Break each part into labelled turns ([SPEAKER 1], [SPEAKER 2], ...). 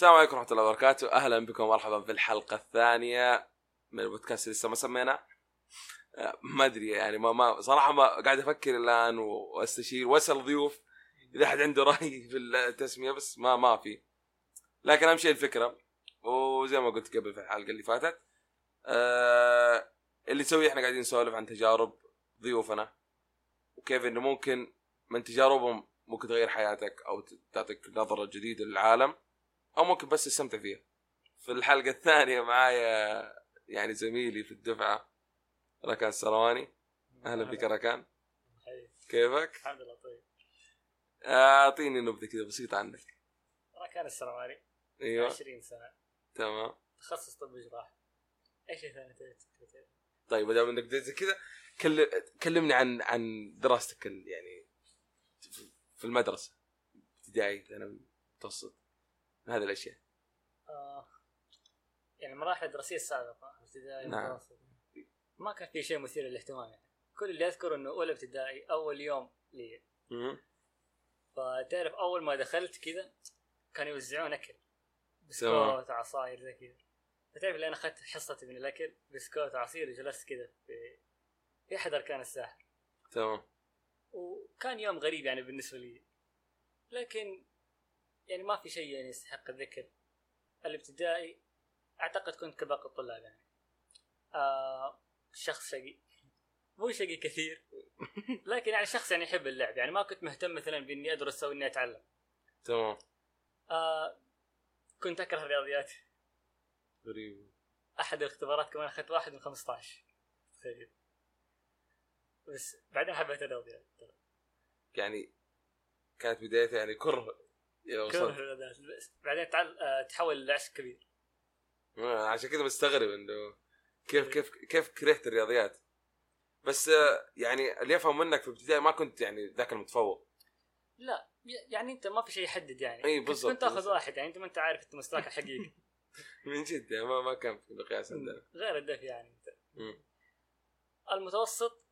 [SPEAKER 1] السلام عليكم ورحمة الله وبركاته، أهلا بكم ومرحبا في الحلقة الثانية من البودكاست اللي لسه ما سمينا. آه، ما أدري يعني ما ما صراحة ما قاعد أفكر الآن وأستشير وأسأل ضيوف إذا أحد عنده رأي في التسمية بس ما ما في. لكن أهم شيء الفكرة وزي ما قلت قبل في الحلقة اللي فاتت آه اللي نسويه إحنا قاعدين نسولف عن تجارب ضيوفنا وكيف إنه ممكن من تجاربهم ممكن تغير حياتك أو تعطيك نظرة جديدة للعالم أو ممكن بس تستمتع فيها. في الحلقة الثانية معايا يعني زميلي في الدفعة ركان السرواني. أهلا بك ركان. كيفك؟
[SPEAKER 2] الحمد لله طيب.
[SPEAKER 1] أعطيني نبذة كذا بسيطة عنك.
[SPEAKER 2] ركان السرواني
[SPEAKER 1] أيوه.
[SPEAKER 2] 20 سنة.
[SPEAKER 1] تمام.
[SPEAKER 2] تخصص طب جراحه إيش ثاني
[SPEAKER 1] طيب ما دام انك بديت زي كذا كل... كلمني عن عن دراستك يعني في المدرسة ابتدائي ثانوي متوسط. هذه الأشياء.
[SPEAKER 2] آه يعني المراحل الدراسية السابقة ابتدائي
[SPEAKER 1] نعم.
[SPEAKER 2] ما كان في شيء مثير للاهتمام يعني. كل اللي أذكره إنه أولى ابتدائي أول يوم لي. فتعرف أول ما دخلت كذا كانوا يوزعون
[SPEAKER 1] أكل.
[SPEAKER 2] بسكوت عصاير زي كذا. فتعرف اللي أنا أخذت حصتي من الأكل بسكوت عصير وجلست كذا في في أحد أركان الساحه
[SPEAKER 1] تمام.
[SPEAKER 2] وكان يوم غريب يعني بالنسبة لي. لكن يعني ما في شيء يعني يستحق الذكر. الابتدائي أعتقد كنت كباقي الطلاب يعني. آه شخص شقي. مو شقي كثير. لكن يعني شخص يعني يحب اللعب. يعني ما كنت مهتم مثلا بإني أدرس أو إني أتعلم.
[SPEAKER 1] تمام.
[SPEAKER 2] آه كنت أكره الرياضيات.
[SPEAKER 1] غريب.
[SPEAKER 2] أحد الاختبارات كمان أخذت واحد من 15 تخيل. بس بعدين حبيت الرياضيات.
[SPEAKER 1] يعني كانت بدايتها يعني كره.
[SPEAKER 2] كره بعدين تعال آه تحول لعشق كبير.
[SPEAKER 1] عشان كذا مستغرب إنه كيف كيف كيف كرهت الرياضيات. بس آه، يعني اللي أفهم منك في الابتدائي ما كنت يعني ذاك المتفوق.
[SPEAKER 2] لا يعني أنت ما في شيء يحدد يعني.
[SPEAKER 1] اي بالضبط
[SPEAKER 2] كنت تاخذ. واحد يعني أنت ما أنت عارف أنت مستواك الحقيقي.
[SPEAKER 1] من جد يعني ما ما كان في مقياس عندنا.
[SPEAKER 2] غير الدفي يعني. انت. المتوسط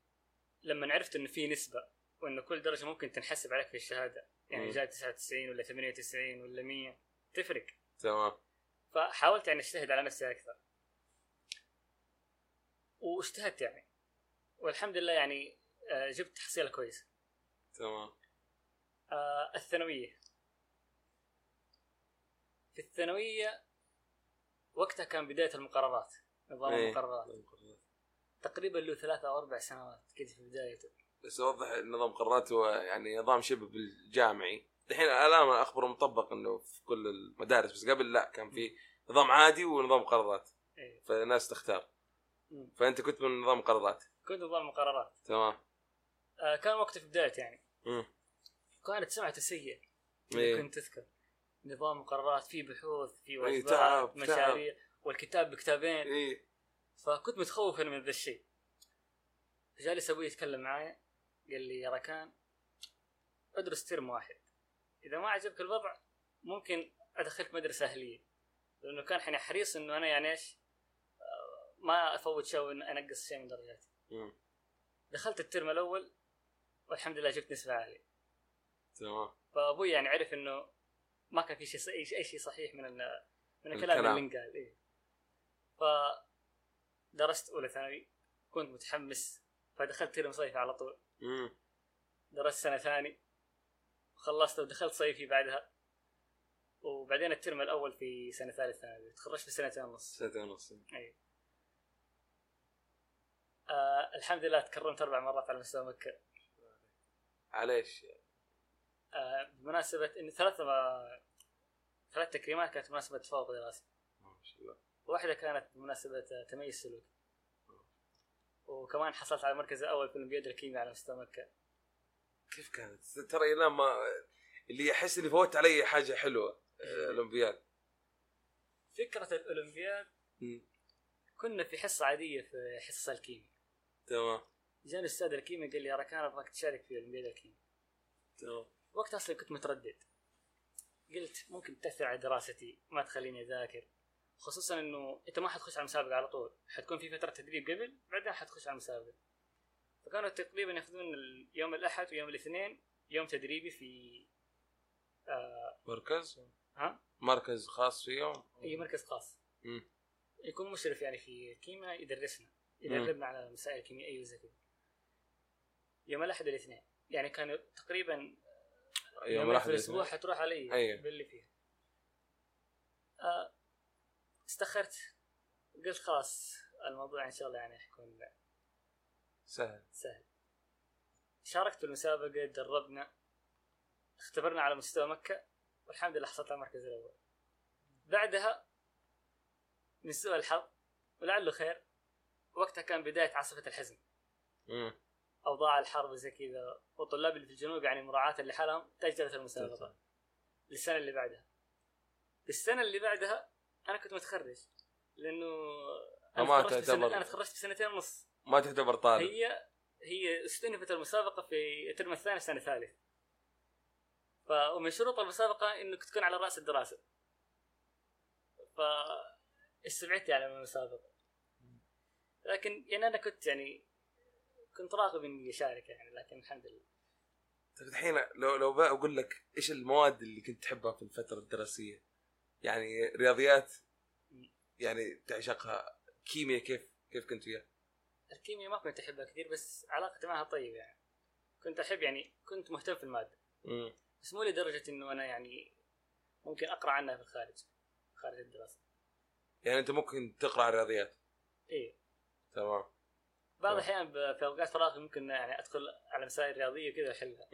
[SPEAKER 2] لما عرفت إنه في نسبة وانه كل درجة ممكن تنحسب عليك في الشهادة. يعني. جاي 99 ولا 98 ولا 100 تفرق.
[SPEAKER 1] تمام.
[SPEAKER 2] فحاولت يعني أجتهد على نفسي أكثر. واجتهدت يعني. والحمد لله يعني آه، جبت تحصيله كويسه
[SPEAKER 1] تمام.
[SPEAKER 2] آه، الثانوية. في الثانوية وقتها كان بداية المقررات. نظام
[SPEAKER 1] إيه.
[SPEAKER 2] المقررات. تقريبا له ثلاثة أو أربع سنوات كذا في بدايته.
[SPEAKER 1] بس اوضح نظام قرارات هو يعني نظام شبه بالجامعي. الحين الآن اخبر مطبق إنه في كل المدارس بس قبل لا كان في نظام عادي ونظام قرارات.
[SPEAKER 2] إيه.
[SPEAKER 1] فالناس تختار. فأنت كنت من نظام قرارات؟
[SPEAKER 2] كنت نظام مقررات
[SPEAKER 1] تمام.
[SPEAKER 2] آه، كان وقته في بدايته يعني.
[SPEAKER 1] مم.
[SPEAKER 2] كانت سمعته سيء
[SPEAKER 1] إيه.
[SPEAKER 2] كنت تذكر. نظام مقررات في بحوث في
[SPEAKER 1] إيه،
[SPEAKER 2] واجبات
[SPEAKER 1] تعب،
[SPEAKER 2] مشاريع والكتاب بكتابين.
[SPEAKER 1] إيه.
[SPEAKER 2] فكنت متخوف من ذا الشيء. جالس أبوي يتكلم معايا. قال لي يا ركان أدرس ترم واحد إذا ما عجبك الوضع ممكن أدخلك مدرسة أهلية لأنه كان يعني حريص إنه أنا يعني إيش آه، ما أفوت شيء أنقص شيء من درجاتي. دخلت الترم الأول والحمد لله جبت نسبة عالية
[SPEAKER 1] تمام
[SPEAKER 2] فأبوي يعني عرف إنه ما كان في شيء أي شيء- صحيح من ال- من الكلام
[SPEAKER 1] الكلام.
[SPEAKER 2] اللي انقال إيه. فدرست أولى ثانوي كنت متحمس فدخلت ترم صيفي على طول. درست سنة ثاني خلصت ودخلت صيفي بعدها. وبعدين الترم الأول في سنة ثالث ثانوي تخرجت في سنتين ونص.
[SPEAKER 1] سنتين ونص.
[SPEAKER 2] اي آه الحمد لله تكرمت أربع مرات على مستوى مكة.
[SPEAKER 1] معليش
[SPEAKER 2] آه بمناسبة إن ثلاث ما... ثلاث تكريمات كانت بمناسبة تفوق دراسي
[SPEAKER 1] ما شاء الله.
[SPEAKER 2] واحدة كانت بمناسبة تميز سلوك وكمان حصلت على المركز الأول في الأولمبياد الكيمياء على مستوى مكة.
[SPEAKER 1] كيف كانت؟ ترى إلى ما اللي يحس إني فوت علي حاجة حلوة آه، الأولمبياد.
[SPEAKER 2] فكرة الأولمبياد
[SPEAKER 1] مم.
[SPEAKER 2] كنا في حصة عادية في حصة الكيمياء.
[SPEAKER 1] تمام.
[SPEAKER 2] جاني أستاذ الكيمياء قال لي يا ركان أبغاك تشارك في أولمبياد الكيمياء.
[SPEAKER 1] تمام.
[SPEAKER 2] وقتها أصلا كنت متردد. قلت ممكن تأثر على دراستي ما تخليني أذاكر. خصوصا إنه أنت ما حتخش على المسابقة على طول. حتكون في فترة تدريب قبل بعدين حتخش على المسابقة. فكانوا تقريبا يأخذون يوم الأحد ويوم الاثنين يوم تدريبي في آه
[SPEAKER 1] مركز؟
[SPEAKER 2] ها؟
[SPEAKER 1] مركز خاص فيهم؟
[SPEAKER 2] اي مركز خاص.
[SPEAKER 1] مم.
[SPEAKER 2] يكون مشرف يعني في الكيمياء يدرسنا يدربنا على مسائل كيميائية وزي كذا. يوم الأحد الاثنين يعني كانوا تقريبا
[SPEAKER 1] يوم
[SPEAKER 2] الأحد
[SPEAKER 1] الأسبوع.
[SPEAKER 2] حتروح علي
[SPEAKER 1] أيوة.
[SPEAKER 2] باللي فيها. آه استخرت قلت خلاص الموضوع إن شاء الله يعني حيكون
[SPEAKER 1] سهل.
[SPEAKER 2] سهل. شاركت في المسابقة دربنا اختبرنا على مستوى مكة والحمد لله حصلت على المركز الأول. بعدها من سوء الحظ ولعله خير وقتها كان بداية عاصفة الحزن
[SPEAKER 1] مم.
[SPEAKER 2] أوضاع الحرب وزي كذا والطلاب اللي في الجنوب يعني مراعاة لحالهم تأجلت المسابقة للسنة اللي بعدها. السنة اللي بعدها أنا كنت متخرج لأنه أنا
[SPEAKER 1] فما
[SPEAKER 2] تخرجت
[SPEAKER 1] تعتبر-
[SPEAKER 2] أنا تخرجت بسنتين ونص.
[SPEAKER 1] ما تعتبر طالب.
[SPEAKER 2] هي هي استنفت المسابقة في الترم الثاني سنة ثالث ف ومن شروط المسابقة إنك تكون على رأس الدراسة. ف استبعدت يعني من المسابقة. لكن يعني أنا كنت يعني كنت راغب إني أشارك يعني لكن الحمد لله.
[SPEAKER 1] طيب الحين لو لو بقى أقول لك إيش المواد اللي كنت تحبها في الفترة الدراسية؟ يعني رياضيات يعني تعشقها. كيمياء كيف كيف كنت فيها؟
[SPEAKER 2] الكيمياء ما كنت أحبها كثير بس علاقتي معها طيبة يعني. كنت أحب يعني كنت مهتم في المادة.
[SPEAKER 1] مم.
[SPEAKER 2] بس مو لدرجة إنه أنا يعني ممكن أقرأ عنها في الخارج خارج الدراسة.
[SPEAKER 1] يعني أنت ممكن تقرأ رياضيات
[SPEAKER 2] إيه.
[SPEAKER 1] تمام.
[SPEAKER 2] بعض. الأحيان في أوقات فراغي ممكن يعني أدخل على مسائل رياضية كذا
[SPEAKER 1] أحلها.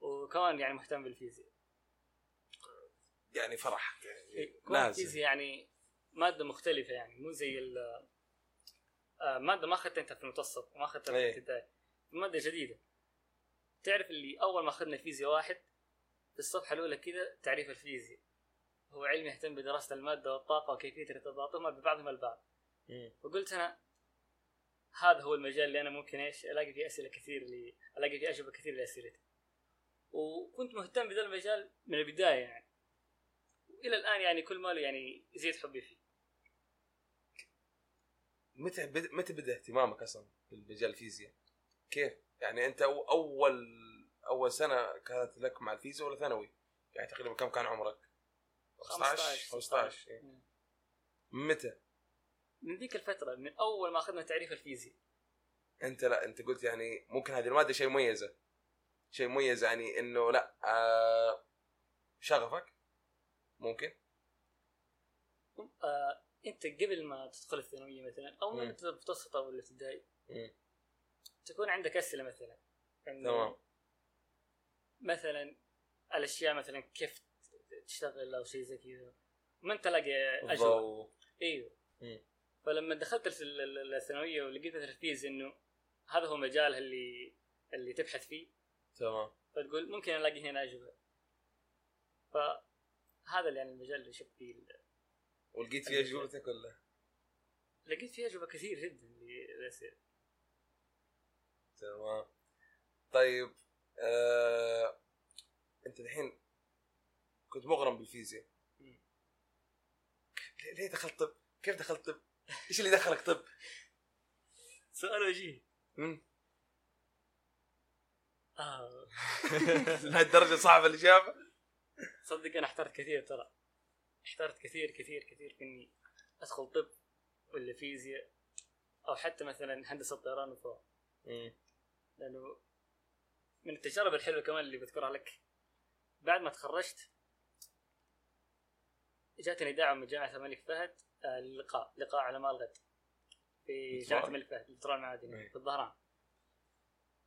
[SPEAKER 2] وكمان يعني مهتم بالفيزياء.
[SPEAKER 1] يعني فرح يعني
[SPEAKER 2] إيه،
[SPEAKER 1] لازم.
[SPEAKER 2] يعني مادة مختلفة يعني مو زي ال آه، مادة ما اخذتها أنت في المتوسط وما اخذتها في
[SPEAKER 1] إيه.
[SPEAKER 2] الابتدائي مادة جديدة. تعرف اللي أول ما أخذنا فيزياء واحد في الصفحة الأولى كذا تعريف الفيزياء. هو علم يهتم بدراسة المادة والطاقة وكيفية ارتباطهما ببعضهما البعض.
[SPEAKER 1] مم.
[SPEAKER 2] فقلت أنا هذا هو المجال اللي أنا ممكن إيش ألاقي فيه أسئلة كثير لي ألاقي فيه أجوبة كثير لأسئلتي. وكنت مهتم بذا المجال من البداية يعني. والى الآن يعني كل ما له يعني يزيد حبي فيه
[SPEAKER 1] متى بد... متى بدأ اهتمامك أصلا بالمجال الفيزياء؟ كيف؟ يعني أنت اول أول سنة كانت لك مع الفيزياء ولا ثانوي؟ يعني تقريبا كم كان عمرك؟ 15 15 إيه. متى؟
[SPEAKER 2] من ذيك الفترة من أول ما أخذنا تعريف الفيزياء
[SPEAKER 1] أنت لا أنت قلت يعني ممكن هذه المادة شيء مميزة شيء مميز يعني إنه لا آه شغفك ممكن.
[SPEAKER 2] آه انت قبل ما تدخل الثانوية مثلا
[SPEAKER 1] أو.
[SPEAKER 2] من المتوسطه أو الابتدائي. تكون عندك أسئلة مثلا.
[SPEAKER 1] تمام.
[SPEAKER 2] مثلا الأشياء مثلا كيف تشتغل أو شيء زي كذا. ما تلاقي اجوبه إيوه.
[SPEAKER 1] مم.
[SPEAKER 2] فلما دخلت الثانوية ولقيت الفيزياء إنه هذا هو مجالها اللي اللي تبحث فيه
[SPEAKER 1] تمام.
[SPEAKER 2] فتقول ممكن ألاقي هنا أجوبة. فهذا اللي يعني المجال اللي شفت فيه
[SPEAKER 1] ولقيت فيها اجوبتك ولا؟
[SPEAKER 2] لقيت فيه اجوبه كثير جدا للاسئله
[SPEAKER 1] تمام طيب آه... أنت الحين كنت مغرم بالفيزياء. ليه دخلت طب؟ كيف دخلت طب؟ إيش اللي دخلك طب؟
[SPEAKER 2] سؤال وجيه. آه.
[SPEAKER 1] لهالدرجة صعبة الاجابه؟
[SPEAKER 2] صدق أنا احترت كثير ترى احترت كثير كثير كثير في إني أدخل طب ولا فيزياء أو حتى مثلا هندسة طيران وفضاء. لأنه من التجارب الحلوة كمان اللي بذكرها لك بعد ما تخرجت جاتني دعوه من جامعة الملك فهد آه، للقاء لقاء علماء الغد في؟ جامعة الملك فهد المعادني. في الظهران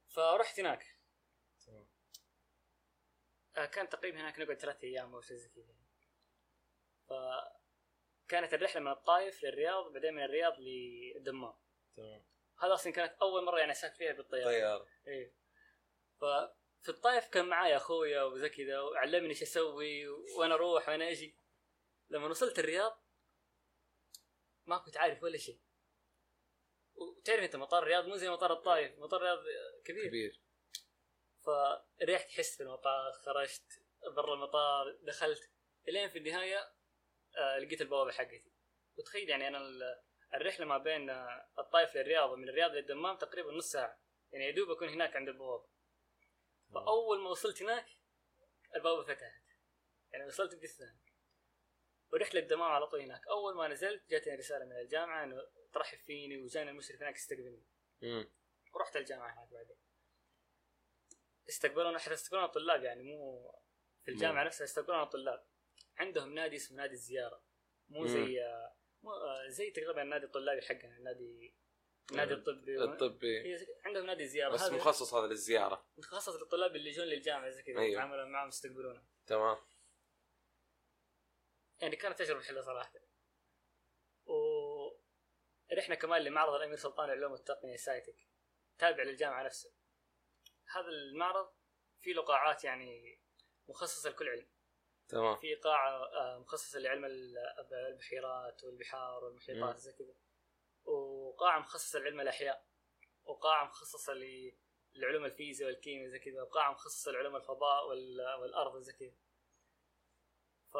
[SPEAKER 2] فرحت هناك كان تقريبا هناك نقعد ثلاثة أيام أو شيء زي كذا. فكانت الرحلة من الطايف للرياض بعدين من الرياض للدمام.
[SPEAKER 1] تمام.
[SPEAKER 2] هذا أصلا كانت أول مرة يعني أسافر فيها بالطيارة.
[SPEAKER 1] طياره
[SPEAKER 2] إيه. ففي الطايف كان معايا أخويا وزي كذا وعلمني إيش أسوي وأنا أروح وأنا أجي. لما وصلت الرياض ما كنت عارف ولا شيء. وتعرف أنت مطار الرياض مو زي مطار الطايف مطار الرياض كبير.
[SPEAKER 1] كبير.
[SPEAKER 2] فريحت حس في المطار خرجت برا المطار دخلت. إلين في النهاية آه لقيت البوابة حقتي. وتخيل يعني أنا ال- الرحلة ما بين آه، الطايف للرياض ومن الرياض للدمام تقريبا نص ساعة. يعني يا دوب أكون هناك عند البوابة. فأول ما وصلت هناك البوابة فتحت. يعني وصلت بدي الثاني ورحت للدمام على طول هناك. أول ما نزلت جاتني رسالة من الجامعة إنه ترحب فيني وجاني المشرف هناك يستقبلني. ورحت الجامعة هناك بعدين. استقبلونا حتى استقبلونا الطلاب يعني مو في الجامعة
[SPEAKER 1] مم.
[SPEAKER 2] نفسها استقبلونا الطلاب. عندهم نادي اسمه نادي الزيارة. مو. زي مو زي تقريبا النادي الطلابي حقنا النادي النادي الطبي.
[SPEAKER 1] الطبي.
[SPEAKER 2] هي عندهم نادي زيارة.
[SPEAKER 1] بس
[SPEAKER 2] هذا
[SPEAKER 1] مخصص هذا للزيارة.
[SPEAKER 2] متخصص للطلاب اللي يجون للجامعة زي كذا
[SPEAKER 1] أيوه.
[SPEAKER 2] يتعاملوا معهم يستقبلونا
[SPEAKER 1] تمام.
[SPEAKER 2] يعني كانت تجربة حلوة صراحة. و رحنا كمان لمعرض الأمير سلطان للعلوم والتقنيه سايتك تابع للجامعة نفسها هذا المعرض فيه له قاعات يعني مخصصة لكل علم.
[SPEAKER 1] تمام.
[SPEAKER 2] في قاعة آه، مخصصة لعلم ال- البحيرات والبحار والمحيطات. زي كذا. وقاعة مخصصة لعلم الأحياء. وقاعة مخصصة ل- لعلوم الفيزياء والكيمياء زي كذا. وقاعة مخصصة لعلوم الفضاء وال- والأرض زي كذا. ف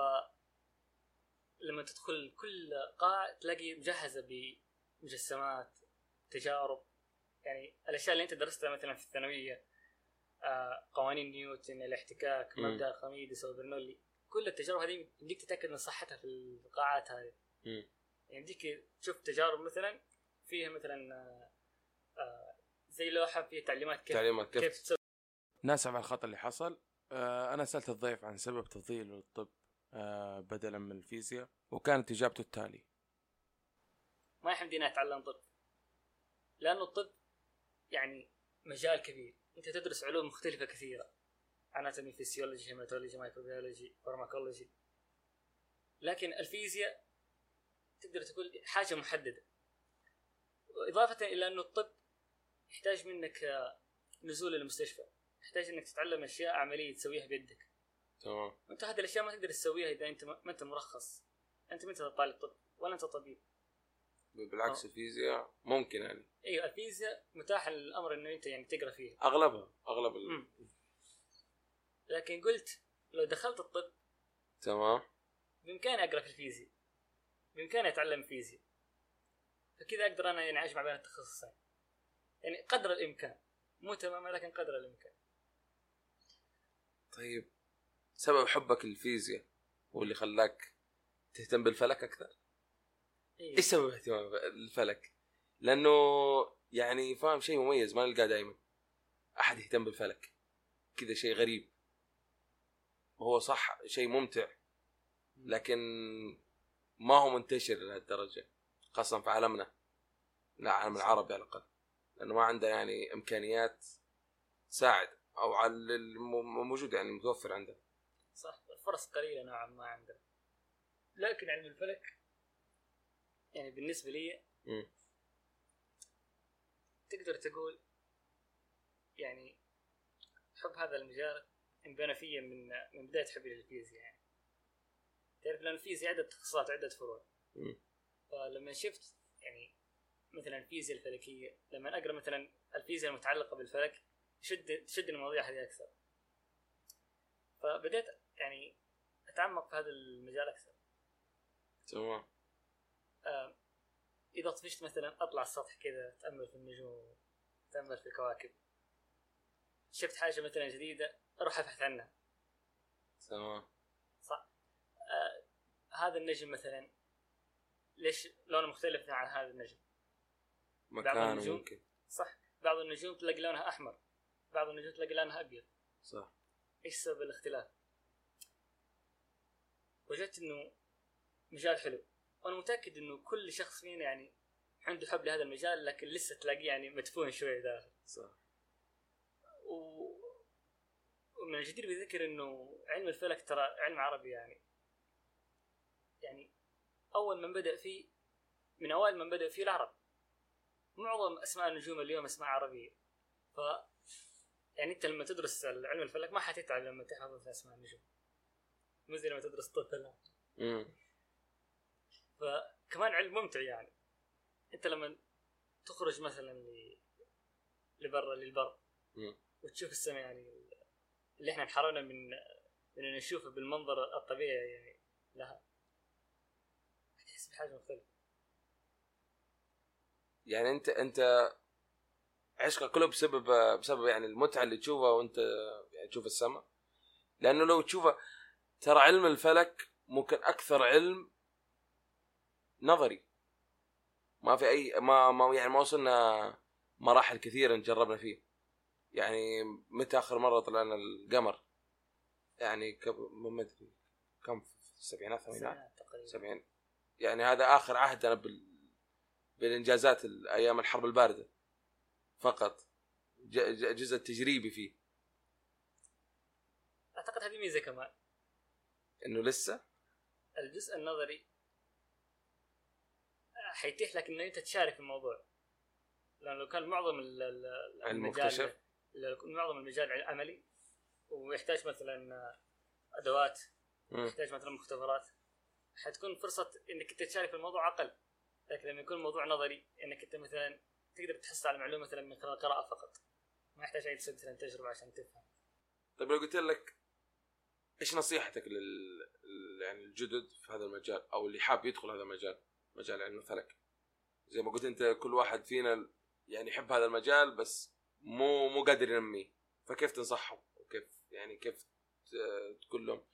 [SPEAKER 2] لما تدخل كل قاعة تلاقي مجهزة بمجسمات تجارب. يعني الأشياء اللي أنت درستها مثلا في الثانوية قوانين نيوتن الاحتكاك
[SPEAKER 1] مم.
[SPEAKER 2] مبدأ أرخميدس وبرنولي كل التجارب هذه يمديك تتأكد من صحتها في القاعات هذه.
[SPEAKER 1] مم.
[SPEAKER 2] يعني يمديك تشوف تجارب مثلا فيها مثلا آه، آه، زي لوحة فيها تعليمات كيف
[SPEAKER 1] تعليمات كيف
[SPEAKER 2] كيف تسوي.
[SPEAKER 3] ناسف على الخطأ اللي حصل. آه، أنا سألت الضيف عن سبب تفضيله للطب آه، بدلا من الفيزياء وكانت إجابته التالي
[SPEAKER 2] ما يحمدينا اتعلم طب. لأنه الطب يعني مجال كبير. أنت تدرس علوم مختلفة كثيرة. anatomy physiology hematology microbiology pharmacology لكن الفيزياء تقدر تقول حاجة محددة. إضافة إلى أنه الطب يحتاج منك نزول المستشفى. يحتاج إنك تتعلم أشياء عملية تسويها بيدك.
[SPEAKER 1] تمام.
[SPEAKER 2] وأنت هذه الأشياء ما تقدر تسويها إذا أنت ما ما أنت مرخص. أنت ما انت طالب طب؟ ولا أنت طبيب.
[SPEAKER 1] بالعكس
[SPEAKER 2] آه.
[SPEAKER 1] الفيزياء ممكن يعني.
[SPEAKER 2] أيوه الفيزياء متاح الأمر إنه أنت يعني تقرأ فيها.
[SPEAKER 1] اغلبها أغلب ال...
[SPEAKER 2] لكن قلت لو دخلت الطب
[SPEAKER 1] تمام.
[SPEAKER 2] بإمكاني أقرأ في الفيزياء بإمكاني أتعلم فيزياء. فكذا أقدر أنا يعني اجمع بين التخصصين. يعني قدر الإمكان مو تماما لكن قدر الإمكان.
[SPEAKER 1] طيب سبب حبك للفيزياء هو اللي خلاك تهتم بالفلك أكثر؟
[SPEAKER 2] إيه.
[SPEAKER 1] إيش سبب اهتمامك بالفلك لأنه يعني فاهم شيء مميز ما نلقاه دائما أحد يهتم بالفلك. كذا شيء غريب. وهو صح شيء ممتع. لكن ما هو منتشر لهالدرجة خاصة في عالمنا. لا عالم العربي على الأقل. لأنه ما عنده يعني إمكانيات تساعد أو على الموجود يعني متوفر عنده.
[SPEAKER 2] صح الفرص قليلة نوعا ما عندنا. لكن علم الفلك يعني بالنسبة لي
[SPEAKER 1] مم.
[SPEAKER 2] تقدر تقول يعني حب هذا المجال انبنى فيا من من بداية حبي للفيزياء يعني. تعرف لأن الفيزياء عده تخصصات عدة فروع. فلما شفت يعني مثلا الفيزياء الفلكية لما أقرأ مثلا الفيزياء المتعلقة بالفلك تشد تشدني المواضيع هذه أكثر. فبديت يعني أتعمق في هذا المجال أكثر.
[SPEAKER 1] تمام.
[SPEAKER 2] إذا طفشت مثلا أطلع السطح كذا اتامل في النجوم اتامل في الكواكب. شفت حاجة مثلا جديدة؟ أروح أبحث عنها.
[SPEAKER 1] تمام.
[SPEAKER 2] صح. آه هذا النجم مثلا ليش لونه مختلف عن هذا النجم؟
[SPEAKER 1] مكانه
[SPEAKER 2] النجوم.
[SPEAKER 1] ممكن.
[SPEAKER 2] صح. بعض النجوم تلاقي لونها أحمر. بعض النجوم تلاقي لونها أبيض.
[SPEAKER 1] صح.
[SPEAKER 2] إيش سبب الاختلاف؟ وجدت إنه مجال حلو. وأنا متأكد إنه كل شخص فينا يعني عنده حب لهذا المجال لكن لسه تلاقيه يعني مدفون شوي داخل
[SPEAKER 1] صح.
[SPEAKER 2] و... ومن الجدير بذكر إنه علم الفلك ترى علم عربي يعني. يعني أول من بدأ فيه من أوائل من بدأ فيه العرب. معظم أسماء النجوم اليوم أسماء عربية. ف يعني أنت لما تدرس علم الفلك ما حتتعب لما تحفظ أسماء النجوم. مو زي لما تدرس طب.
[SPEAKER 1] امم
[SPEAKER 2] فكمان علم ممتع يعني. انت لما تخرج مثلا ل... لبرا للبر. وتشوف السماء يعني اللي إحنا انحرمنا من من ان نشوفه بالمنظر الطبيعي يعني لها. تحس بحاجة مختلفة.
[SPEAKER 1] يعني انت أنت عشقك كله بسبب بسبب يعني المتعة اللي تشوفها وأنت يعني تشوف السماء لأنه لو تشوفها ترى علم الفلك ممكن أكثر علم نظري. ما في أي ما, ما يعني ما وصلنا مراحل كثيرة جربنا فيه. يعني متى آخر مرة طلعنا القمر؟ يعني كم ما ادري كم في السبعينات الثمانينات
[SPEAKER 2] تقريبا.
[SPEAKER 1] 70 يعني هذا آخر عهدنا بال بالإنجازات ال- أيام الحرب الباردة. فقط. ج- ج- جزء تجريبي فيه.
[SPEAKER 2] أعتقد هذه ميزة كمان.
[SPEAKER 1] إنه لسه؟
[SPEAKER 2] الجزء النظري حيتيح لك إنه أنت تشارك في الموضوع. لأن لو كان معظم المجال معظم المجال عملي ويحتاج مثلا
[SPEAKER 1] أدوات.
[SPEAKER 2] يحتاج مثلا مختبرات. حتكون فرصة إنك أنت تشارك في الموضوع أقل. لكن لما يكون الموضوع نظري إنك أنت مثلا تقدر تحصل على المعلومه مثلا من خلال قراءه فقط. ما يحتاج أي مثلا تجربة عشان تفهم.
[SPEAKER 1] طيب لو قلت لك إيش نصيحتك لل يعني الجدد في هذا المجال أو اللي حاب يدخل هذا المجال؟ مجال علم الفلك. زي ما قلت أنت كل واحد فينا يعني يحب هذا المجال بس مو مو قادر ينميه. فكيف تنصحهم؟ وكيف يعني كيف تقول لهم؟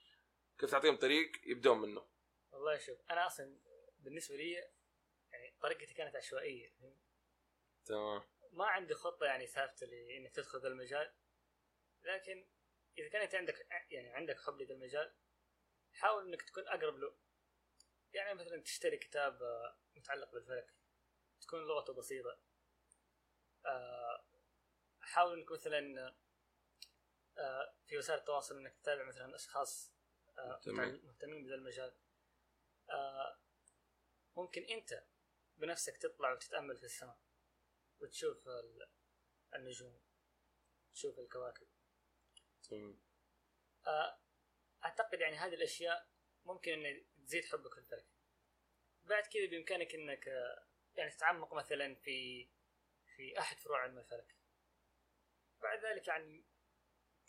[SPEAKER 1] كيف تعطيهم طريق يبدون منه؟
[SPEAKER 2] والله شوف أنا أصلا بالنسبة لي يعني طريقتي كانت عشوائية.
[SPEAKER 1] تمام.
[SPEAKER 2] ما عندي خطة يعني ثابتة لإنك تدخل ذا المجال لكن إذا كانت عندك يعني عندك حب لذا المجال حاول إنك تكون أقرب له. يعني مثلا تشتري كتاب آه، متعلق بالفلك تكون لغته بسيطة آه، حاول إنك مثلا آه، في وسائل التواصل إنك تتابع مثلا أشخاص
[SPEAKER 1] مهتمين.
[SPEAKER 2] بذا المجال. ممكن أنت بنفسك تطلع وتتأمل في السماء وتشوف ال- النجوم تشوف الكواكب.
[SPEAKER 1] تمام
[SPEAKER 2] أعتقد يعني هذه الأشياء ممكن ان تزيد حبك في الفلك بعد كذا بإمكانك إنك آه، يعني تتعمق مثلا في في أحد فروع علم الفلك بعد ذلك يعني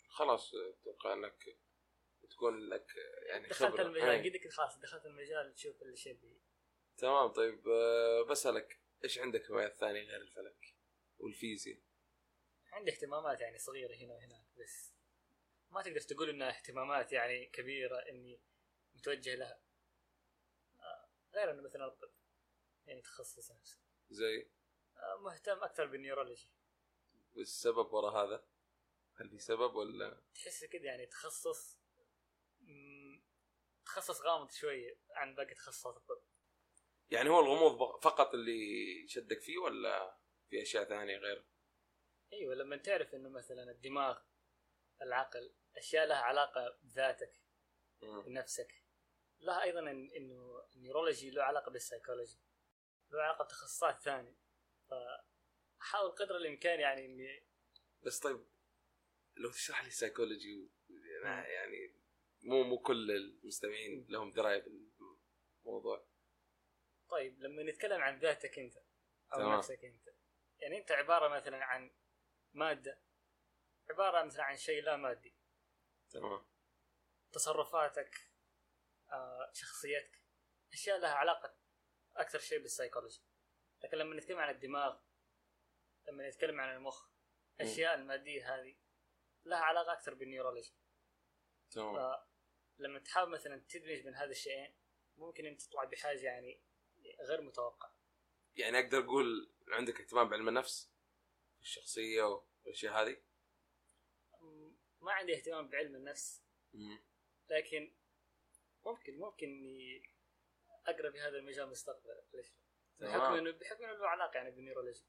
[SPEAKER 1] خلاص أتوقع إنك تكون لك يعني
[SPEAKER 2] دخلت
[SPEAKER 1] خبرة
[SPEAKER 2] المجال
[SPEAKER 1] إيه.
[SPEAKER 2] قد خلاص دخلت المجال تشوف الشيء اللي
[SPEAKER 1] تمام طيب آه، بسألك إيش عندك هوايات ثانية غير الفلك والفيزياء؟
[SPEAKER 2] عندي اهتمامات يعني صغيرة هنا وهناك بس ما تقدر تقول إنها اهتمامات يعني كبيرة إني متوجه لها آه، غير إنه مثلا الطب يعني تخصص نفسه
[SPEAKER 1] زي
[SPEAKER 2] آه، مهتم أكثر بالنيورولوجي
[SPEAKER 1] والسبب وراء هذا؟ هل في سبب ولا؟
[SPEAKER 2] تحس كده يعني تخصص مم، تخصص غامض شوية عن باقي تخصصات الطب
[SPEAKER 1] يعني هو الغموض فقط اللي شدك فيه ولا في أشياء ثانية غير؟
[SPEAKER 2] أيوه لما تعرف إنه مثلا الدماغ العقل أشياء لها علاقة بذاتك
[SPEAKER 1] مم.
[SPEAKER 2] بنفسك لها أيضا إنه ال neurology له علاقة بالسيكولوجي له علاقة بتخصصات ثانية. فاحاول قدر الإمكان يعني إني
[SPEAKER 1] بس طيب لو تشرح لي أنا يعني مو مو كل المستمعين لهم دراية بالموضوع.
[SPEAKER 2] طيب لما نتكلم عن ذاتك أنت أو
[SPEAKER 1] تمام.
[SPEAKER 2] نفسك أنت يعني أنت عبارة مثلا عن مادة عبارة مثلا عن شيء لا مادي.
[SPEAKER 1] تمام.
[SPEAKER 2] تصرفاتك شخصيتك. أشياء لها علاقة أكثر شيء بالسيكولوجي لكن لما نتكلم عن الدماغ لما نتكلم عن المخ الاشياء المادية هذه لها علاقة أكثر بال neurology.
[SPEAKER 1] تمام.
[SPEAKER 2] فلما تحاول مثلا تدمج بين هذا الشيئين ممكن ان تطلع بحاجة يعني غير متوقعة.
[SPEAKER 1] يعني أقدر أقول عندك اهتمام بعلم النفس الشخصية والأشياء هذه؟
[SPEAKER 2] ما عندي اهتمام بعلم النفس
[SPEAKER 1] مم.
[SPEAKER 2] لكن ممكن ممكن إني أقرأ في هذا المجال مستقبلا ليش؟ بحكم
[SPEAKER 1] تمام.
[SPEAKER 2] انه بحكم إنه له علاقة يعني بالنيورولوجي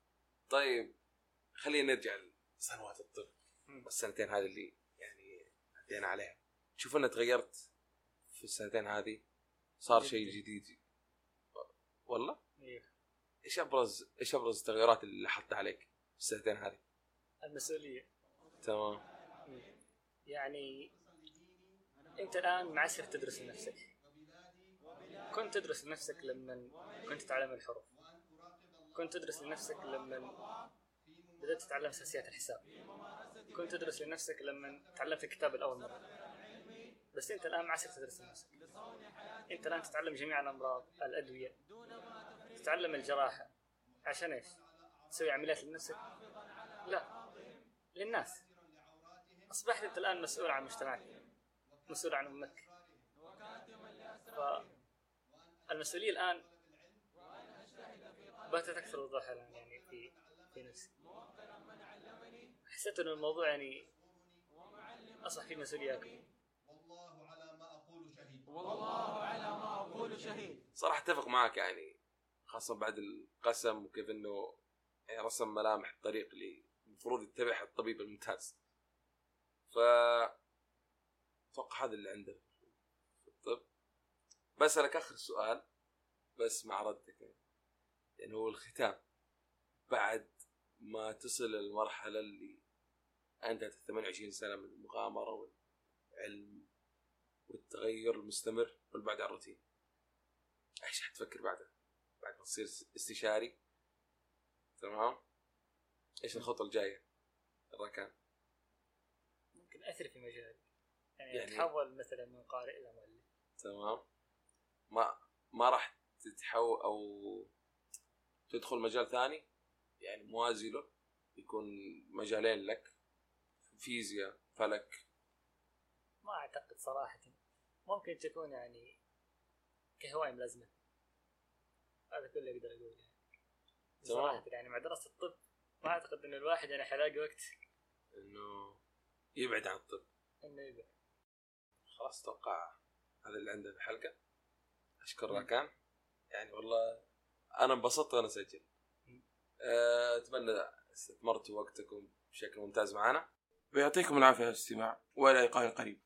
[SPEAKER 1] طيب خلينا نرجع لسنوات الطب. السنتين هذه اللي يعني عدينا عليها تشوف انك تغيرت في السنتين هذه صار. شيء جديد والله
[SPEAKER 2] إيه.
[SPEAKER 1] إيش أبرز إيش أبرز التغيرات اللي لاحظتها عليك في السنتين هذه
[SPEAKER 2] المسؤولية
[SPEAKER 1] تمام
[SPEAKER 2] يعني انت الآن معسر تدرس لنفسك. كنت تدرس لنفسك لما كنت تتعلم الحروف. كنت تدرس لنفسك لما بدأت تتعلم أساسيات الحساب. كنت تدرس لنفسك لما تعلمت الكتاب الأول مرة. بس انت الآن معسر تدرس لنفسك. انت الآن تتعلم جميع الأمراض الأدوية تتعلم الجراحة. عشان إيش؟ تسوي عمليات لنفسك؟ لا. للناس. أصبحت أنت الآن مسؤول عن مجتمعك. مسؤول عن أمك المسؤوليه الآن باتت أكثر وضوح الان يعني في في نفسي. حسيت إنه الموضوع يعني أصبح فيه مسؤولية أكبر.
[SPEAKER 4] والله على ما أقول شهيد
[SPEAKER 5] والله على ما أقول شهيد
[SPEAKER 1] صراحة أتفق معك يعني خاصة بعد القسم وكيف إنه يعني رسم ملامح الطريق اللي المفروض يتبعها الطبيب الممتاز. ف أتوقع هذا اللي عندنا في الطب بسألك آخر سؤال بس مع ردك يعني. يعني هو الختام بعد ما تصل للمرحلة اللي ال 28 سنة من المغامرة والعلم والتغير المستمر والبعد عن الروتين إيش حتفكر بعدها؟ بعد ما تصير استشاري تمام؟ إيش الخطوة الجاية؟ الركان
[SPEAKER 2] ممكن أثري في مجالي يعني,
[SPEAKER 1] يعني-
[SPEAKER 2] اتحول مثلا من قارئ إلى مؤلف.
[SPEAKER 1] تمام. ما ما راح تتحول أو تدخل مجال ثاني؟ يعني موازي له يكون مجالين لك فيزياء فلك.
[SPEAKER 2] ما أعتقد صراحة. ممكن تكون يعني كهواية ملازمة. هذا كله أقدر اقوله يعني.
[SPEAKER 1] تمام.
[SPEAKER 2] صراحة يعني مع دراسة الطب ما أعتقد إن الواحد يعني حيلاقي وقت
[SPEAKER 1] إنه يبعد عن الطب.
[SPEAKER 2] إنه يبعد.
[SPEAKER 1] خلاص أتوقع هذا اللي عندنا في الحلقة. أشكر راكان. يعني والله أنا انبسطت وأنا اسجل. أه، أتمنى استثمرتوا وقتكم بشكل ممتاز معنا.
[SPEAKER 3] ويعطيكم العافية على الاستماع وإلى لقاء قريب.